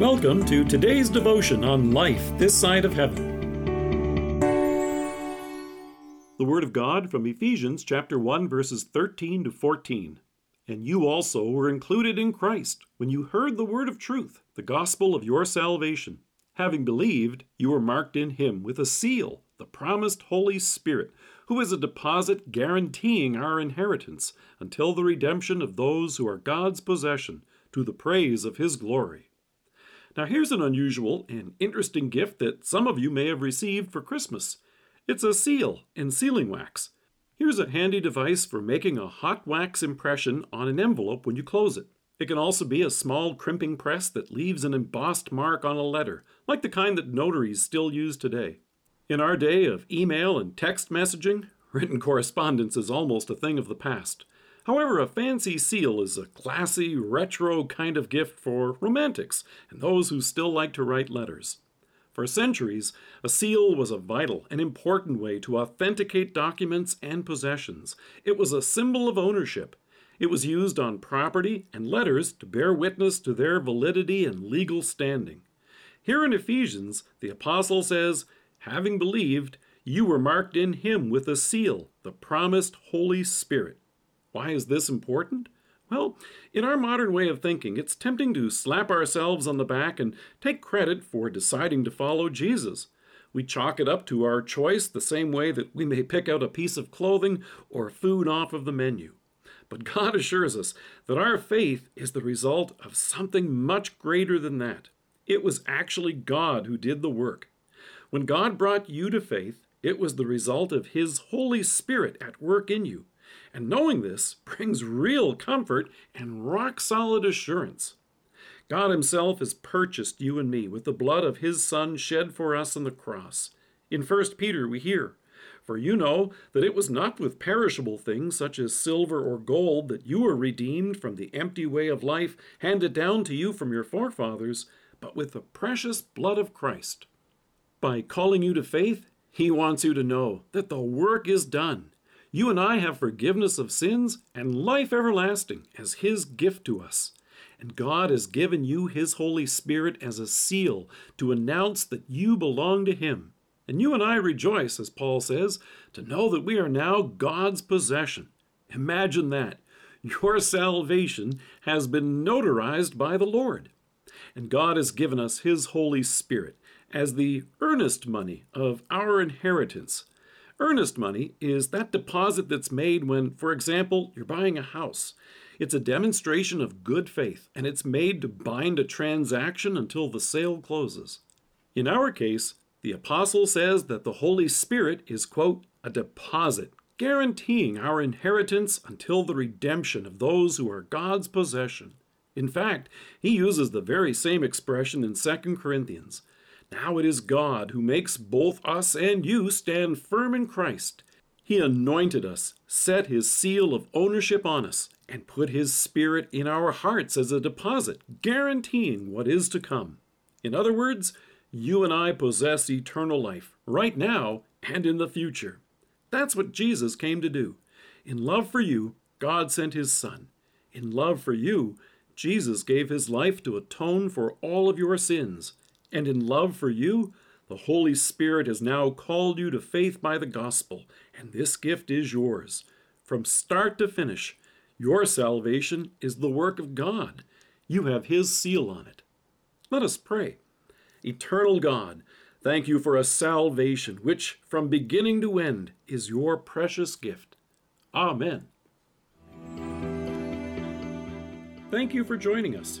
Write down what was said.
Welcome to today's devotion on life this side of heaven. The Word of God from Ephesians chapter 1 verses 13 to 14. And you also were included in Christ when you heard the word of truth, the gospel of your salvation. Having believed, you were marked in him with a seal, the promised Holy Spirit, who is a deposit guaranteeing our inheritance until the redemption of those who are God's possession, to the praise of his glory. Now, here's an unusual and interesting gift that some of you may have received for Christmas. It's a seal in sealing wax. Here's a handy device for making a hot wax impression on an envelope when you close it. It can also be a small crimping press that leaves an embossed mark on a letter, like the kind that notaries still use today. In our day of email and text messaging, written correspondence is almost a thing of the past. However, a fancy seal is a classy, retro kind of gift for romantics and those who still like to write letters. For centuries, a seal was a vital and important way to authenticate documents and possessions. It was a symbol of ownership. It was used on property and letters to bear witness to their validity and legal standing. Here in Ephesians, the apostle says, Having believed, you were marked in him with a seal, the promised Holy Spirit. Why is this important? Well, in our modern way of thinking, it's tempting to slap ourselves on the back and take credit for deciding to follow Jesus. We chalk it up to our choice the same way that we may pick out a piece of clothing or food off of the menu. But God assures us that our faith is the result of something much greater than that. It was actually God who did the work. When God brought you to faith, it was the result of His Holy Spirit at work in you. And knowing this brings real comfort and rock solid assurance. God Himself has purchased you and me with the blood of His Son shed for us on the cross. In 1 Peter, we hear, For you know that it was not with perishable things such as silver or gold that you were redeemed from the empty way of life handed down to you from your forefathers, but with the precious blood of Christ. By calling you to faith, He wants you to know that the work is done you and I have forgiveness of sins and life everlasting as His gift to us. And God has given you His Holy Spirit as a seal to announce that you belong to Him. And you and I rejoice, as Paul says, to know that we are now God's possession. Imagine that. Your salvation has been notarized by the Lord. And God has given us His Holy Spirit as the earnest money of our inheritance Earnest money is that deposit that's made when, for example, you're buying a house. It's a demonstration of good faith, and it's made to bind a transaction until the sale closes. In our case, the apostle says that the Holy Spirit is, quote, a deposit, guaranteeing our inheritance until the redemption of those who are God's possession. In fact, he uses the very same expression in 2 Corinthians. Now it is God who makes both us and you stand firm in Christ. He anointed us, set his seal of ownership on us, and put his spirit in our hearts as a deposit, guaranteeing what is to come. In other words, you and I possess eternal life, right now and in the future. That's what Jesus came to do. In love for you, God sent his Son. In love for you, Jesus gave his life to atone for all of your sins. And in love for you, the Holy Spirit has now called you to faith by the gospel, and this gift is yours. From start to finish, your salvation is the work of God. You have His seal on it. Let us pray. Eternal God, thank you for a salvation which, from beginning to end, is your precious gift. Amen. Thank you for joining us.